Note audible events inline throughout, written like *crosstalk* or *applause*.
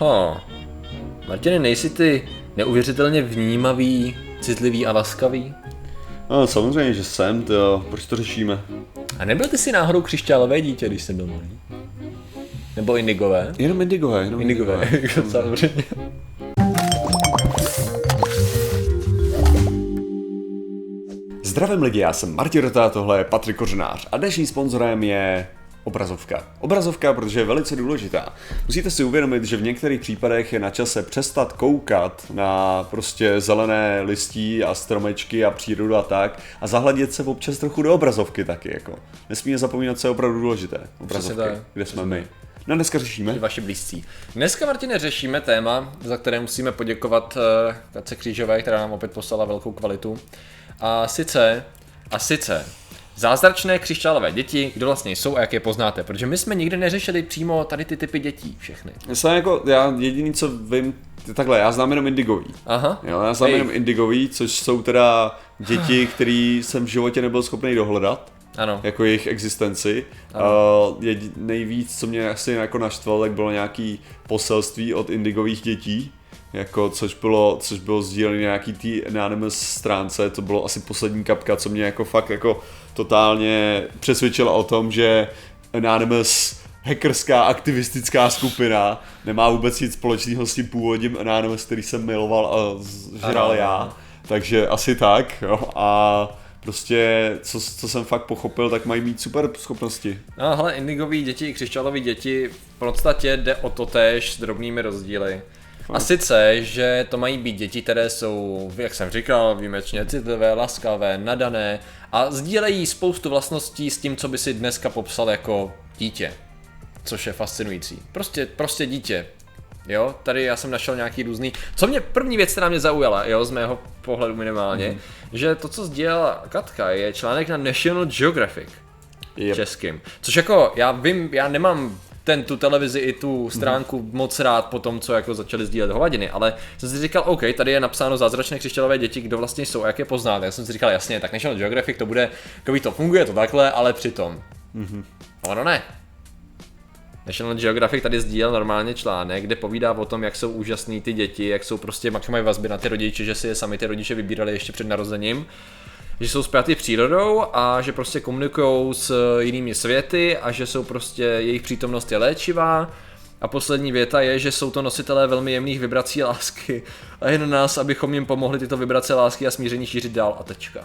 Ha. Martine, nejsi ty neuvěřitelně vnímavý, citlivý a laskavý? No, samozřejmě, že jsem, to, proč to řešíme? A nebyl ty si náhodou křišťálové dítě, když jsem byl malý? Nebo indigové? Jenom indigové, jenom Indigové, *laughs* samozřejmě. Zdravím lidi, já jsem Martin Rota, tohle je Patrik Kořenář a dnešním sponzorem je obrazovka. Obrazovka, protože je velice důležitá. Musíte si uvědomit, že v některých případech je na čase přestat koukat na prostě zelené listí a stromečky a přírodu a tak a zahledět se občas trochu do obrazovky taky jako. Nesmíme zapomínat, co je opravdu důležité. Obrazovky, tak, kde jsme my. No dneska řešíme. Vaši blízcí. Dneska, Martine, řešíme téma, za které musíme poděkovat uh, Katce Křížové, která nám opět poslala velkou kvalitu. A sice, a sice, Zázračné křišťálové děti, kdo vlastně jsou a jak je poznáte, protože my jsme nikdy neřešili přímo tady ty typy dětí všechny. Já jsem jako, já jediný, co vím, takhle, já znám jenom indigový. Aha. Jo, já znám Ej. jenom indigový, což jsou teda děti, *sighs* který jsem v životě nebyl schopný dohledat. Ano. jako jejich existenci. Uh, je, nejvíc, co mě asi jako naštvalo, tak bylo nějaký poselství od indigových dětí, jako, což bylo, což bylo sdílené nějaký tý Anonymous stránce, to bylo asi poslední kapka, co mě jako fakt jako totálně přesvědčila o tom, že Anonymous hackerská aktivistická skupina nemá vůbec nic společného s tím původním Anonymous, který jsem miloval a žral Ano. já. Takže asi tak, jo. A prostě, co, co jsem fakt pochopil, tak mají mít super schopnosti. No, hele, indigový děti i křišťálový děti v podstatě jde o to též s drobnými rozdíly. A sice, že to mají být děti, které jsou, jak jsem říkal, výjimečně citlivé, laskavé, nadané a sdílejí spoustu vlastností s tím, co by si dneska popsal jako dítě. Což je fascinující. Prostě, prostě dítě. Jo, tady já jsem našel nějaký různý. Co mě, první věc, která mě zaujala, jo, z mého pohledu minimálně, mm. že to, co sdílela Katka, je článek na National Geographic Yep. českým. Což jako, já vím, já nemám ten, tu televizi i tu stránku mm-hmm. moc rád po tom, co jako začali sdílet hovadiny, ale jsem si říkal, OK, tady je napsáno zázračné křišťálové děti, kdo vlastně jsou a jak je poznáte. Já jsem si říkal, jasně, tak National Geographic to bude, jako to funguje to takhle, ale přitom. Mm-hmm. Ono ne. National Geographic tady sdílel normálně článek, kde povídá o tom, jak jsou úžasný ty děti, jak jsou prostě, jak mají vazby na ty rodiče, že si je sami ty rodiče vybírali ještě před narozením že jsou spjatý přírodou a že prostě komunikují s jinými světy a že jsou prostě, jejich přítomnost je léčivá. A poslední věta je, že jsou to nositelé velmi jemných vibrací lásky a je na nás, abychom jim pomohli tyto vibrace lásky a smíření šířit dál a tečka.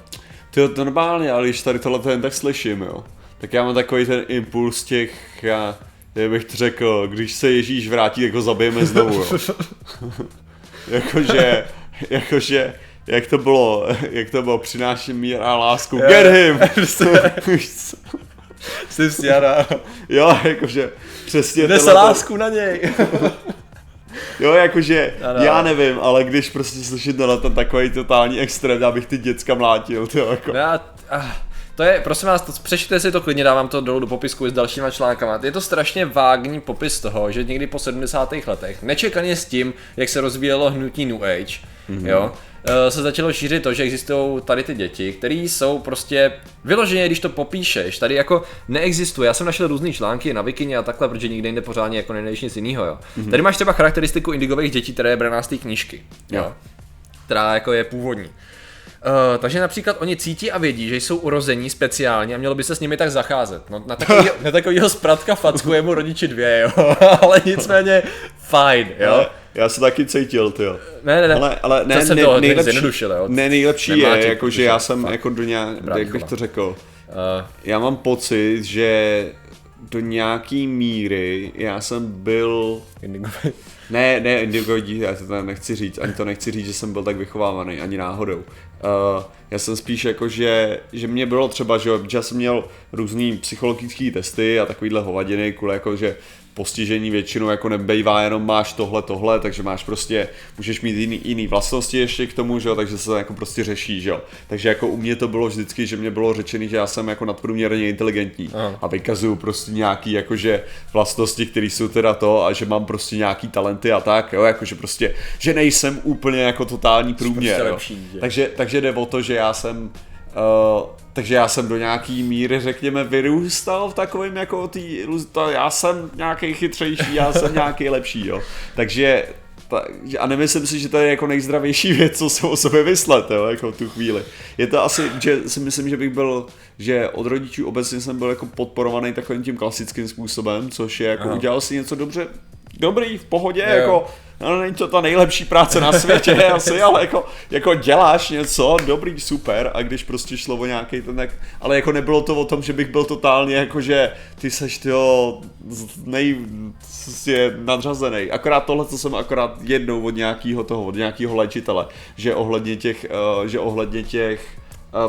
To to normálně, ale když tady tohle jen tak slyším, jo, tak já mám takový ten impuls těch, já, jak bych to řekl, když se Ježíš vrátí, tak ho zabijeme znovu, jo. *laughs* *laughs* jakože, jakože, jak to bylo, *laughs* jak to bylo, přináším mír a lásku, get him! *laughs* Jsi stěra. jo, jakože, přesně ten- lásku na něj. *laughs* Jo, jakože, Ano. já nevím, ale když prostě slyším tenhle ten takový totální extrém, já bych ty děcka mlátil, to jako. No já, ah, to je, prosím vás, to, přečtěte si to klidně, dávám to dolů do popisku s dalšíma článkama. Je to strašně vágní popis toho, že někdy po 70. letech, nečekaně s tím, jak se rozvíjelo hnutí New Age, mm-hmm. jo, se začalo šířit to, že existují tady ty děti, které jsou prostě vyloženě, když to popíšeš, tady jako neexistuje. Já jsem našel různé články na Wikině a takhle, protože nikde jinde pořádně jako nenajdeš nic jiného, jo. Mm-hmm. Tady máš třeba charakteristiku indigových dětí, které je braná z té knížky, jo. Jo. která jako je původní. Uh, takže například oni cítí a vědí, že jsou urození speciálně a mělo by se s nimi tak zacházet. No, na, takovýho, *laughs* na takovýho spratka facku je mu rodiči dvě, jo. *laughs* ale nicméně fajn, jo. Ale Já se taky cítil, ty jo. Ne, ne, ne. Ale, ale ne, ne, to nejlepší, jo. ne, nejlepší je, jako, že já jsem fakt jako do nějak, jak bych to řekl, Uh, já mám pocit, že do nějaký míry já jsem byl. Ne, ne, indigo dítě, já to nechci říct, ani to nechci říct, že jsem byl tak vychovávaný, ani náhodou. Uh, já jsem spíš jako, že, že mě bylo třeba, že, já jsem měl různý psychologické testy a takovýhle hovadiny, kvůli jako, že postižení většinou jako nebejvá jenom máš tohle, tohle, takže máš prostě, můžeš mít jiný, jiný vlastnosti ještě k tomu, že jo, takže se to jako prostě řeší, že jo. Takže jako u mě to bylo vždycky, že mě bylo řečený, že já jsem jako nadprůměrně inteligentní Aha. a vykazuju prostě nějaký jakože vlastnosti, které jsou teda to a že mám prostě nějaký talenty a tak, jo, jakože prostě, že nejsem úplně jako totální průměr, prostě jo. lepší, že? Takže, takže jde o to, že já jsem Uh, takže já jsem do nějaký míry, řekněme, vyrůstal v takovém jako tý, to já jsem nějaký chytřejší, já jsem nějaký *laughs* lepší, jo. Takže ta, a nemyslím si, že to je jako nejzdravější *laughs* věc, co se o sobě vyslet, jo, jako tu chvíli. Je to asi, že si myslím, že bych byl, že od rodičů obecně jsem byl jako podporovaný takovým tím klasickým způsobem, což je jako Aha. udělal si něco dobře, dobrý, v pohodě, jo. jako no, není to ta nejlepší práce na světě, *laughs* asi, ale jako, jako děláš něco, dobrý, super, a když prostě šlo o nějaký ten, tak, ale jako nebylo to o tom, že bych byl totálně jako, že ty seš tyjo, nej, je nadřazený. Akorát tohle, co jsem akorát jednou od nějakého toho, od nějakého léčitele, že ohledně těch, uh, že ohledně těch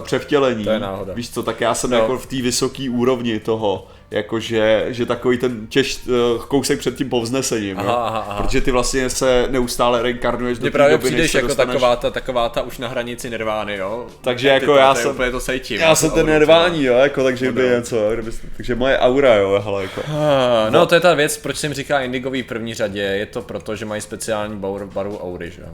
převtělení, to je náhoda. víš co, tak já jsem no. jako v té vysoké úrovni toho, jakože, že takový ten těž, uh, kousek před tím povznesením, aha, aha, aha. protože ty vlastně se neustále reinkarnuješ do té doby, přijdeš jako dostaneš... taková ta, taková ta už na hranici nirvány, jo? Takže jako já jsem, úplně to sejtím, já jsem ten nirvání, jo, jako, takže by něco, kdyby, takže moje aura, jo, hele, jako. No, to je ta věc, proč jsem říká indigový v první řadě, je to proto, že mají speciální bar, baru aury, že jo?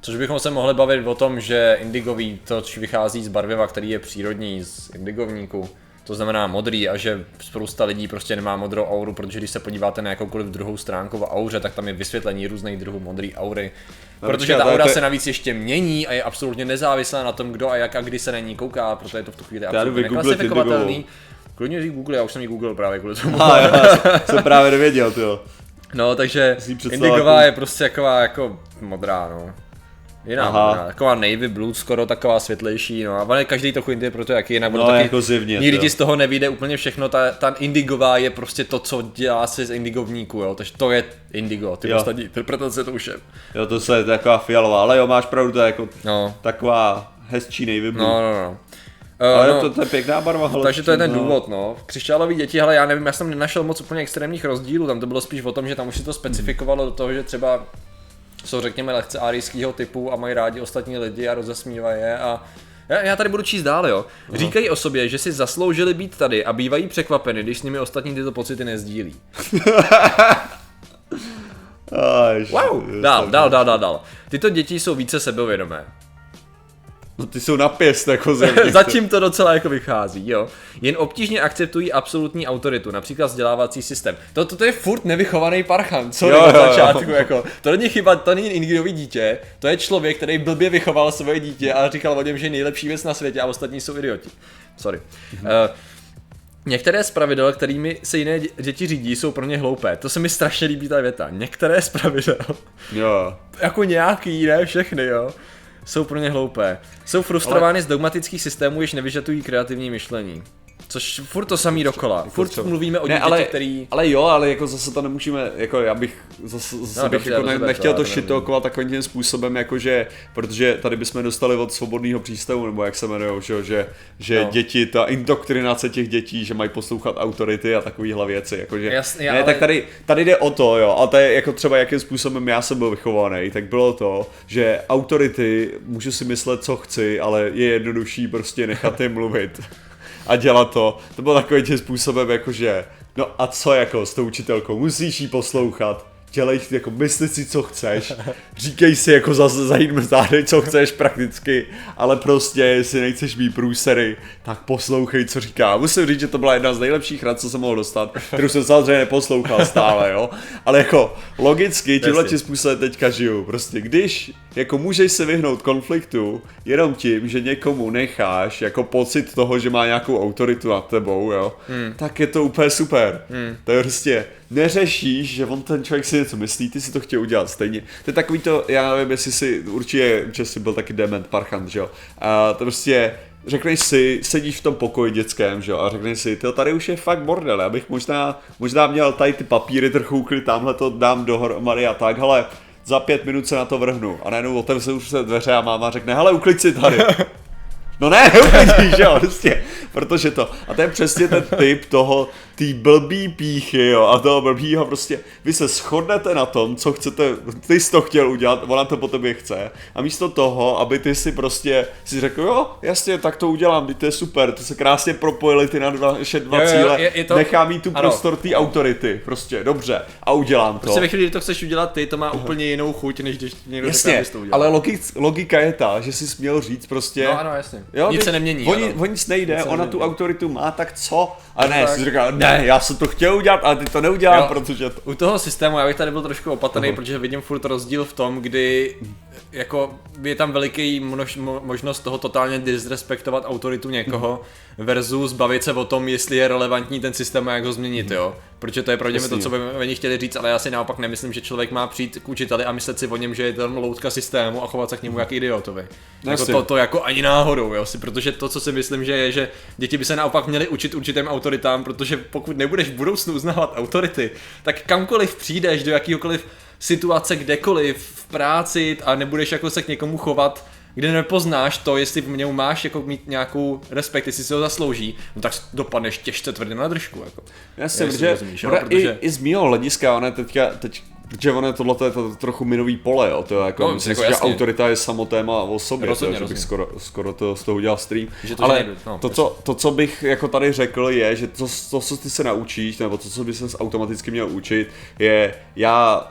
Což bychom se mohli bavit o tom, že indigový, to vychází z barviva, který je přírodní z indigovníku, to znamená modrý a že spousta lidí prostě nemá modrou auru, protože když se podíváte na jakoukoliv druhou stránku v auře, tak tam je vysvětlení různých druhů modré aury. No, protože ta aura se navíc ještě mění a je absolutně nezávislá na tom, kdo a jak a kdy se na ní kouká, proto je to v tu chvíli absolutně neklasifikovatelný. Klidně řík Google, já už jsem ji Google právě kvůli tomu. A, já *laughs* jsem právě nevěděl, jo. No, takže Indigová je prostě taková jako modrá, no. Jiná Aha. taková navy blue, skoro taková světlejší, no a ale každý trochu interpretuje jaký jinak. No, taky, jako zivně, nikdy ti z toho nevíde úplně všechno, ta, ta indigová je prostě to, co dělá se z indigovníku, jo, takže to je indigo, ty ostatní interpretace to už je. Jo, to se je taková fialová, ale jo, máš pravdu, to je jako no. taková hezčí navy blue. No, no, no. Uh, ale no, to, to je pěkná barva. Hele, takže to je ten no. důvod, no. Křišťálový děti, ale já nevím, já jsem nenašel moc úplně extrémních rozdílů, tam to bylo spíš o tom, že tam už si to specifikovalo do toho, že třeba jsou řekněme lehce arijského typu a mají rádi ostatní lidi a rozesmívají je a já, já tady budu číst dál, jo. Říkají o sobě, že si zasloužili být tady a bývají překvapeny, když s nimi ostatní tyto pocity nezdílí. *laughs* wow, dál, dál, dál, dál, dál. Tyto děti jsou více sebevědomé. No ty jsou na pěst jako země. *laughs* Zatím to docela jako vychází, jo. Jen obtížně akceptují absolutní autoritu, například vzdělávací systém. To, to, to je furt nevychovaný parchan, co jo, na začátku, jo. jako. To není chyba, to není individuální dítě, to je člověk, který blbě vychoval svoje dítě a říkal o něm, že je nejlepší věc na světě a ostatní jsou idioti. Sorry. Mhm. Uh, Některé z pravidel, kterými se jiné děti řídí, jsou pro ně hloupé. To se mi strašně líbí ta věta. Některé z pravidel. Jo. jako nějaký, ne všechny, jo jsou pro ně hloupé. Jsou frustrovány Ale... z dogmatických systémů, jež nevyžadují kreativní myšlení. Což furt to samý dokola. Jako furt co? mluvíme o dítěti, ale, který... Ale jo, ale jako zase to nemůžeme, jako já bych zase, zase no, bych dobře, jako ne, nechtěl to šitokovat takovým tím způsobem, jakože, protože tady bychom dostali od svobodného přístavu, nebo jak se jmenuje, že, že, že no. děti, ta indoktrinace těch dětí, že mají poslouchat autority a takovéhle věci, jakože, Jasně, ne, ale... tak tady, tady jde o to, jo, a to je jako třeba jakým způsobem já jsem byl vychovaný, tak bylo to, že autority, můžu si myslet, co chci, ale je jednodušší prostě nechat je mluvit a dělat to. To bylo takovým tím způsobem, jakože, no a co jako s tou učitelkou, musíš jí poslouchat dělej jako mysli si, co chceš, říkej si jako za, za zády, co chceš prakticky, ale prostě, jestli nechceš mít průsery, tak poslouchej, co říká. Musím říct, že to byla jedna z nejlepších rad, co jsem mohl dostat, kterou jsem samozřejmě neposlouchal stále, jo. Ale jako logicky tímhle tím způsobem teďka žiju. Prostě když jako můžeš se vyhnout konfliktu jenom tím, že někomu necháš jako pocit toho, že má nějakou autoritu nad tebou, jo, hmm. tak je to úplně super. Hmm. To je prostě neřešíš, že on ten člověk si něco myslí, ty si to chtěl udělat stejně. To je takový to, já nevím, jestli si určitě, že jsi byl taky dement parchant, že jo. A to prostě řekneš si, sedíš v tom pokoji dětském, že jo, a řekneš si, ty tady už je fakt bordel, já bych možná, možná měl tady ty papíry trochu ukryt, tamhle to dám dohromady a tak, ale za pět minut se na to vrhnu. A najednou otevřu se dveře a máma řekne, hele, uklid si tady. *laughs* No ne, *laughs* uklidíš, že jo, prostě, protože to. A to je přesně ten typ toho, ty blbý píchy, jo, a toho blbýho prostě, vy se shodnete na tom, co chcete, ty jsi to chtěl udělat, ona to po tobě chce, a místo toho, aby ty si prostě si řekl, jo, jasně, tak to udělám, teď to je super, to se krásně propojili ty na dva, naše dva Jo, jo, cíle, je- je to- nechám jí tu ano. prostor té autority, prostě, dobře, a udělám to. Prostě ve chvíli, kdy to chceš udělat ty, to má úplně jinou chuť, než když někdo řekne, Jasně, abys to udělal. ale logic, logika je ta, že jsi směl říct prostě... No ano, jasně. Jo, Nic ty- se nemění. O, nic nejde, ona tu autoritu má, tak co? A ne, jsi říkal, ne, já jsem to chtěl udělat, ale ty to neudělám, Jo. protože to... U toho systému já bych tady byl trošku opatrný, Aha. protože vidím furt rozdíl v tom, kdy jako je tam veliký množ, mo, možnost toho totálně disrespektovat autoritu někoho versus bavit se o tom, jestli je relevantní ten systém a jak ho změnit, jo. Protože to je pravděpodobně to, co by oni chtěli říct, ale já si naopak nemyslím, že člověk má přijít k učiteli a myslet si o něm, že je tam loutka systému a chovat se k němu jak idiotovi. Jako to, to jako ani náhodou, jo, si, protože to, co si myslím, že je, že děti by se naopak měly učit určitým autoritám, protože pokud nebudeš v budoucnu uznávat autority, tak kamkoliv přijdeš do jakýhokoliv situace kdekoliv v práci a nebudeš jako se k někomu chovat, kde nepoznáš to, jestli v něm máš jako mít nějakou respekt, jestli si ho zaslouží, no tak dopadneš těžce tvrdě na držku. Jako. Jasně, Jestli protože, rozumíš, jo, ona protože- i, i z mýho hlediska, ona teďka, teď, protože ono je tohle je to trochu minový pole, jo, to je jako, No, myslím jako si, že jasně. autorita je samo téma o sobě, Rozhodně, to, že bych skoro, skoro to, z toho udělal stream, Že to, že ale nejde, no, to, co, to, co bych jako tady řekl je, že to, to, co ty se naučíš, nebo to, co by se automaticky měl učit, je, já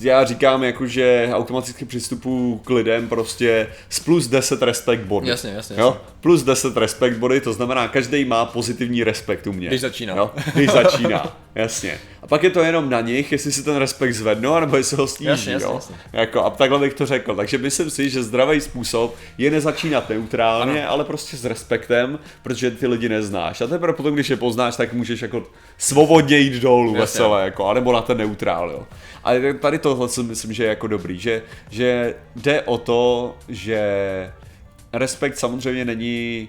já říkám jako, že automaticky přistupuji k lidem prostě z plus 10 respekt body. Jasně, jasně, Jo? Plus 10 respekt body, to znamená, každý má pozitivní respekt u mě. Když začíná. Jo? Když začíná, jasně. A pak je to jenom na nich, jestli si ten respekt zvednou, nebo jestli ho sníží. Jasně, jasně, jo? jasně. Jako, a takhle bych to řekl. Takže myslím si, že zdravý způsob je nezačínat neutrálně, ale prostě s respektem, protože ty lidi neznáš. A teprve potom, když je poznáš, tak můžeš jako svobodně jít dolů Jasně. veselé, jako, anebo na ten neutrál. Jo? A tady tohle si myslím, že je jako dobrý, že, že jde o to, že respekt samozřejmě není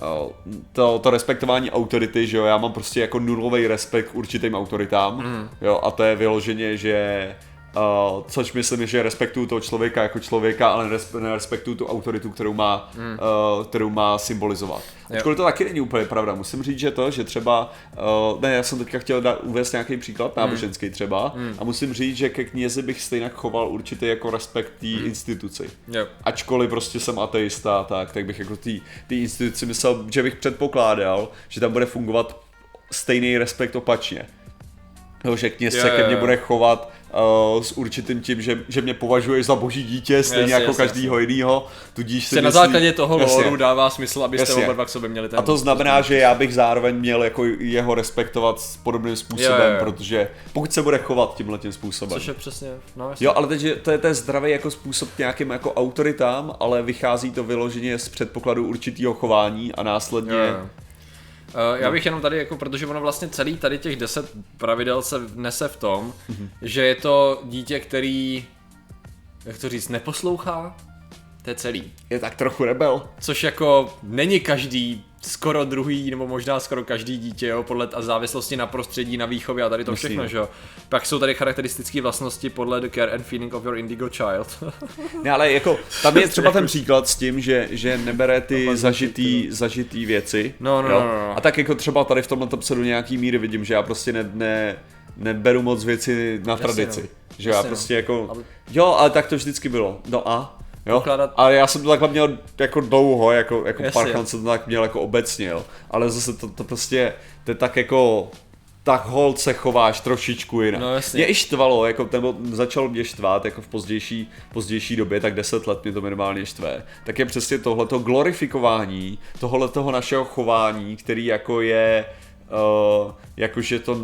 o, to, to respektování autority, že jo, já mám prostě jako nulový respekt k určitým autoritám, mm. jo, a to je vyloženě, že Uh, což myslím, že respektuju toho člověka jako člověka, ale nerespe- nerespektuju tu autoritu, kterou má, mm. uh, kterou má symbolizovat. Ačkoliv to taky není úplně pravda. Musím říct, že to, že třeba, uh, ne, já jsem teďka chtěl dát, uvést nějaký příklad náboženský třeba, mm. a musím říct, že ke knězi bych stejně choval určitý jako respekt té mm. instituci Jo. ačkoliv prostě jsem ateista, tak, tak bych jako té instituci myslel, že bych předpokládal, že tam bude fungovat stejný respekt opačně. Jo, že kněz se ke mně bude chovat uh, s určitým tím, že, že mě považuješ za boží dítě, stejně Jasně, jako jasně, každýho jinýho, tudíž si Se na základě toho Jasně. loru dává smysl, abyste Jasně. oba dva k sobě měli ten A to znamená, že já bych zároveň měl jako jeho respektovat s podobným způsobem, Jo, jo, jo. protože pokud se bude chovat tímhle tím způsobem. Což je přesně, no jasně. Jo, ale teď, to je, to je zdravý jako způsob k nějakým jako autoritám, ale vychází to vyloženě z předpokladu určitého chování a následně... Jo, jo. Uh, já bych jenom tady, jako, protože ono vlastně celý tady těch deset pravidel se nese v tom, Mhm. že je to dítě, který, jak to říct, neposlouchá, to je celý. Je tak trochu rebel. Což jako není každý, skoro druhý, nebo možná skoro každý dítě, jo, podle a závislosti na prostředí, na výchově a tady to Myslím. všechno, že jo. Pak jsou tady charakteristické vlastnosti podle The Care and Feeling of Your Indigo Child. *laughs* Ne, ale jako, tam je třeba ten příklad s tím, že, že nebere ty zažitý, zažitý věci. No, no, jo? no, no, no. A tak jako třeba tady v tomhle se do nějaký míry vidím, že já prostě ne, ne, neberu moc věci na tradici. no. Že já Jasně, no. prostě jako, Ale- jo, ale tak to vždycky bylo. No a? Jo? Pokládat- Ale já jsem to takhle měl jako dlouho, jako, jako Jasně. parchant jsem to tak měl jako obecně, jo. Ale zase to, to prostě, to je tak jako, tak hold se chováš trošičku jinak. No, jasně. Mě i štvalo, jako, nebo začalo mě štvát jako v pozdější, pozdější době, tak 10 let mě to minimálně štve, tak je přesně tohleto glorifikování tohle toho našeho chování, který jako je, uh, jakože to,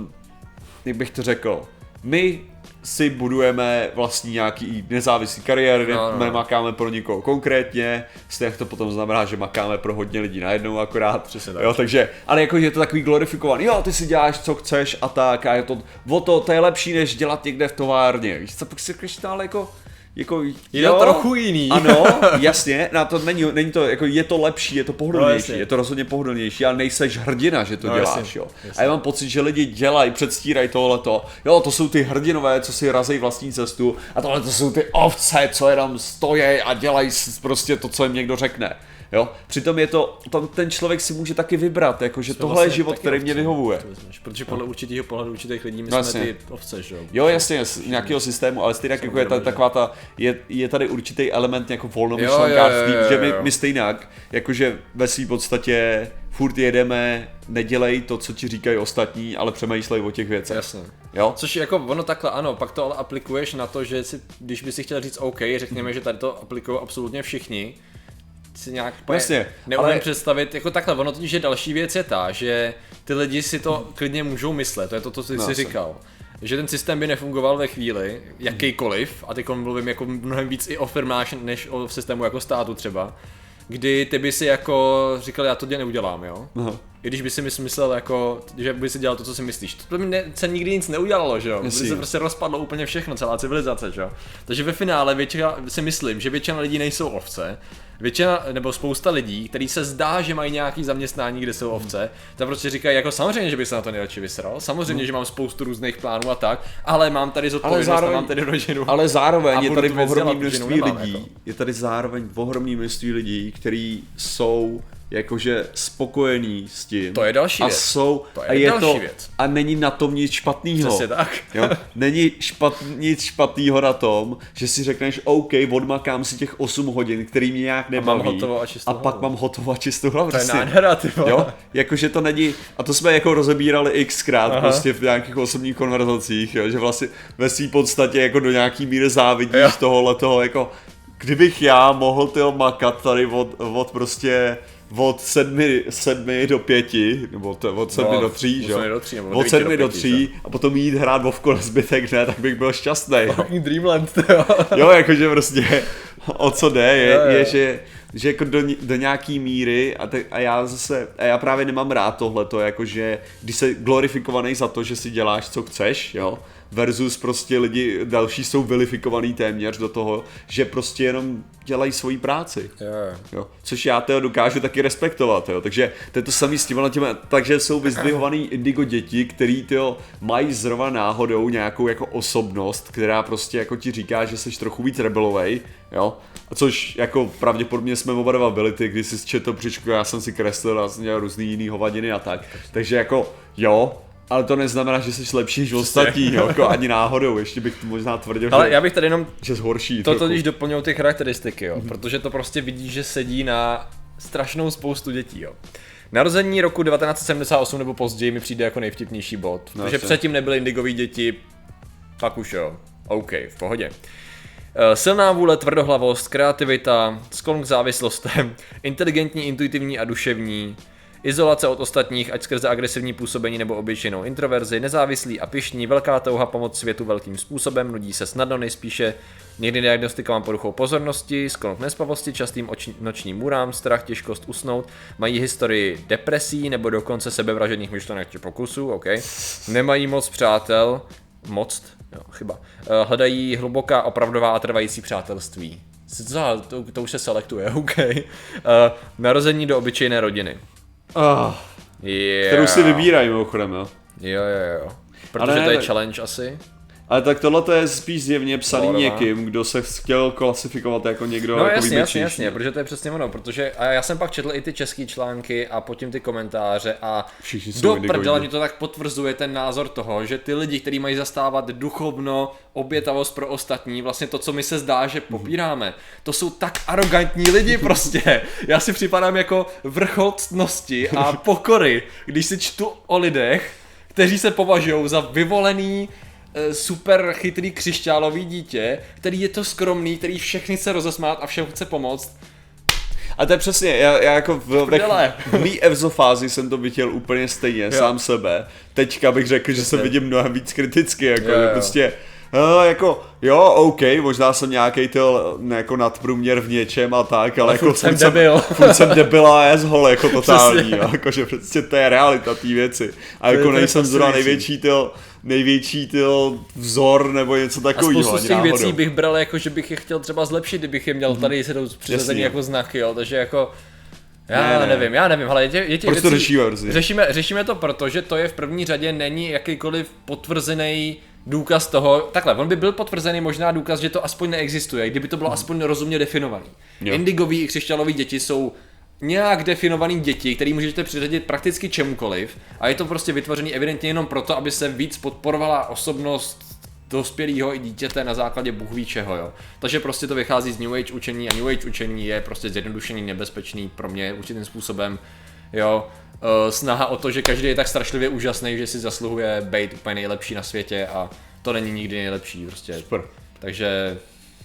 jak bych to řekl, my si budujeme vlastní nějaký nezávislý kariéry, No, no, no. nemakáme pro nikoho konkrétně, stejně to potom znamená, že makáme pro hodně lidí najednou akorát. Přesně tak. Jo, takže, ale jako je to takový glorifikovaný, jo, ty si děláš, co chceš a tak, a je to, o to, to je lepší, než dělat někde v továrně, víš co, pak si no, ale jako, jako, Je to trochu jiný. Ano, *laughs* jasně, na to není, není to, jako je to lepší, je to No, pohodlnější, jasně. je to rozhodně pohodlnější, ale nejseš hrdina, že to No, děláš, jasně, jo. jasně. A já mám pocit, že lidi dělají, předstírají tohleto, jo, to jsou ty hrdinové, co si razí vlastní cestu, a tohle to jsou ty ovce, co jenom stojí a dělají prostě to, co jim někdo řekne. Jo? Přitom je to, tam ten člověk si může taky vybrat, jako, že Jsme tohle vlastně je život, který ovce, mě vyhovuje. vezmeš, Protože podle určitého pohledu určitých lidí my No, jsme ty ovce, že jo? Jo, jasně, z nějakého systému, ale stejně jako je ta, taková ta, je, je tady určitý element jako volnomyšlenkářství, že my, my stejně, jakože ve své podstatě furt jedeme, nedělej to, co ti říkají ostatní, ale přemýšlej o těch věcech. Jasně. Jo? Což jako ono takhle ano, pak to ale aplikuješ na to, že si, když by si chtěl říct OK, řekněme, že tady to aplikují absolutně všichni, si nějak Jasně, neumím ale- představit, jako takhle, ono totiž je další věc je ta, že ty lidi si to klidně můžou myslet, to je to, co jsi No, si jasně. říkal. Že ten systém by nefungoval ve chvíli, jakýkoliv, a teď mluvím jako mnohem víc i o firmách, než o systému jako státu třeba, kdy ty by si jako říkal, já to dě neudělám, jo? Aha. I když by si mys- myslel, jako, že by si dělal to, co si myslíš. To by ne, se nikdy nic neudělalo, že jo? By Jasně. se prostě rozpadlo úplně všechno, celá civilizace, že jo? Takže ve finále většina, si myslím, že většina lidí nejsou ovce. Většina, nebo spousta lidí, který se zdá, že mají nějaký zaměstnání, kde jsou ovce, tak prostě říkají, jako samozřejmě, že by se na to nejradši vysral, samozřejmě, že mám spoustu různých plánů a tak, ale mám tady zodpovědnost, zároveň- a mám tady rodinu. Ale zároveň je tady ohromné množství lidí, jako. je tady zároveň ohromné množství lidí, kteří jsou jakože spokojení s tím. To je další a věc. Jsou, To je a je další to, věc. A není na tom nic špatného. Přesně tak. *laughs* Jo? Není špat, nic špatného na tom, že si řekneš, OK, odmakám si těch 8 hodin, který mě nějak nebaví. hotovo a čistou a pak mám hotovo a čistou hlavu. To je nádhera, ty. Jo, jakože to není, a to jsme jako rozebírali xkrát Aha. prostě v nějakých osobních konverzacích, jo, že vlastně ve své podstatě jako do nějaký míry závidíš Jo. tohohle toho, jako kdybych já mohl tyho makat tady od, od prostě od sedmi, sedmi do pěti, nebo to, od sedmi No, do tří, že do tří, nebo od sedmi do do pěti, tří a potom jít hrát Vovko na zbytek, ne, tak bych byl šťastný. Fucking Dreamland, to jo. *laughs* Jo, jakože prostě o co jde, je, Jo, jo. je že, že jako do, do nějaký míry a, te, a já zase, a já právě nemám rád tohleto, jakože když se glorifikovaný za to, že si děláš co chceš, jo, versus prostě lidi další jsou vilifikovaný téměř do toho, že prostě jenom dělají svoji práci. Jo, jo. Což já toho dokážu taky respektovat, jo. takže to je to samý s těma, těma, takže jsou vyzdvihovaný indigo děti, který tyjo, mají zrovna náhodou nějakou jako osobnost, která prostě jako ti říká, že jsi trochu víc rebelovej, jo, a což jako pravděpodobně jsme oba dva byli ty, když jsi četl příčku, já jsem si kreslil a jsem dělal různý jiný hovadiny a tak, takže jako jo, ale to neznamená, že jsi lepší než ostatní, jo, *laughs* jako ani náhodou, ještě bych to možná tvrdil, Ale že, já bych tady jenom že jsi horší. to totiž doplňují ty charakteristiky, jo, protože to prostě vidíš, že sedí na strašnou spoustu dětí, jo. Narození roku 1978 nebo později mi přijde jako nejvtipnější bod, No, protože předtím nebyly indigový děti, pak už jo, OK, v pohodě. Eh, Silná vůle, tvrdohlavost, kreativita, sklon k závislostem, *laughs* inteligentní, intuitivní a duševní, izolace od ostatních, ať skrze agresivní působení nebo obyčejnou introverzi, nezávislý a pyšní, velká touha pomoct světu velkým způsobem, nudí se snadno, nejspíše někdy diagnostikován poruchou pozornosti, sklon k nespavosti, častým oči- nočním můrám, strach, těžkost usnout, mají historii depresí nebo dokonce sebevražedných myšlenek či pokusů, OK. Nemají moc přátel, moc, jo, chyba. Eh, Hledají hluboká, opravdová a trvající přátelství. To, to už se selektuje, *laughs* OK. Eh, Narození do obyčejné rodiny. Ah, Yeah. kterou si vybírají mimochodem, jo. Jo, jo, jo. Protože Ale to je challenge asi. Ale tak tohle je spíš zjevně psaný Lorova. někým, kdo se chtěl klasifikovat jako někdo No jako jasně, jasně, jasně, protože to je přesně ono, protože a já jsem pak četl i ty český články a potom ty komentáře a Všichni do prdele mi to tak potvrzuje ten názor toho, že ty lidi, kteří mají zastávat duchovno, obětavost pro ostatní, vlastně to, co mi se zdá, že popíráme, to jsou tak arrogantní lidi *laughs* prostě. Já si připadám jako vrchol ctnosti a *laughs* pokory, když si čtu o lidech, kteří se považují za vyvolený super chytrý křišťálový dítě, který je to skromný, který všechny chce rozesmát a všem chce pomoct. A to je přesně, já, já jako v, ve, Prdele. v mý evzofázi jsem to viděl úplně stejně, jo. sám sebe. Teďka bych řekl, že se vidím mnohem víc kriticky, jako Jo, jo. prostě No, jako, jo, OK, možná jsem nějaký ne, jako nadprůměr v něčem a tak, ale, Ale jako furt jsem debil. furt jsem *laughs* debil a je zhol, jako totální, jo, jakože prostě to je realita té věci. A je- jako to je nejsem zrovna největší tyl, největší tyl vzor nebo něco A takového. spoustu z těch náhodou. věcí bych bral jako, že bych je chtěl třeba zlepšit, kdybych je měl tady se přiřazený jako znaky, jo, takže jako... Já Ne, ne, ne. nevím, já nevím, ale je, tě- je těch Proč to věcí- řešíme prostě? řešíme, řešíme to proto, že to je v první řadě není jakýkoliv potvrzený důkaz toho, takhle, on by byl potvrzený možná důkaz, že to aspoň neexistuje, kdyby to bylo aspoň rozumně definovaný. Jo. Indigový i křišťálový děti jsou nějak definovaný děti, který můžete přiřadit prakticky čemukoliv a je to prostě vytvořený evidentně jenom proto, aby se víc podporovala osobnost dospělého i dítěte na základě bůh ví čeho, jo. Takže prostě to vychází z New Age učení a New Age učení je prostě zjednodušený, nebezpečný pro mě určitým způsobem, jo. Eh, snaha o to, že každý je tak strašlivě úžasný, že si zasluhuje být úplně nejlepší na světě a to není nikdy nejlepší, prostě. Super. Takže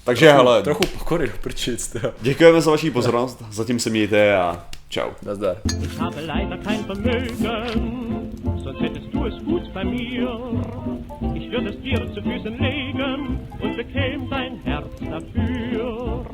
Takže trochu, hele, trochu pokory do prčic, to. děkujeme za vaši pozornost, zatím se mějte a čau. Nazdar. Ich habe leider kein Vermögen, sonst hättest du es gut bei mir. Ich würde es dir zu Füßen legen und bekäm dein Herz dafür.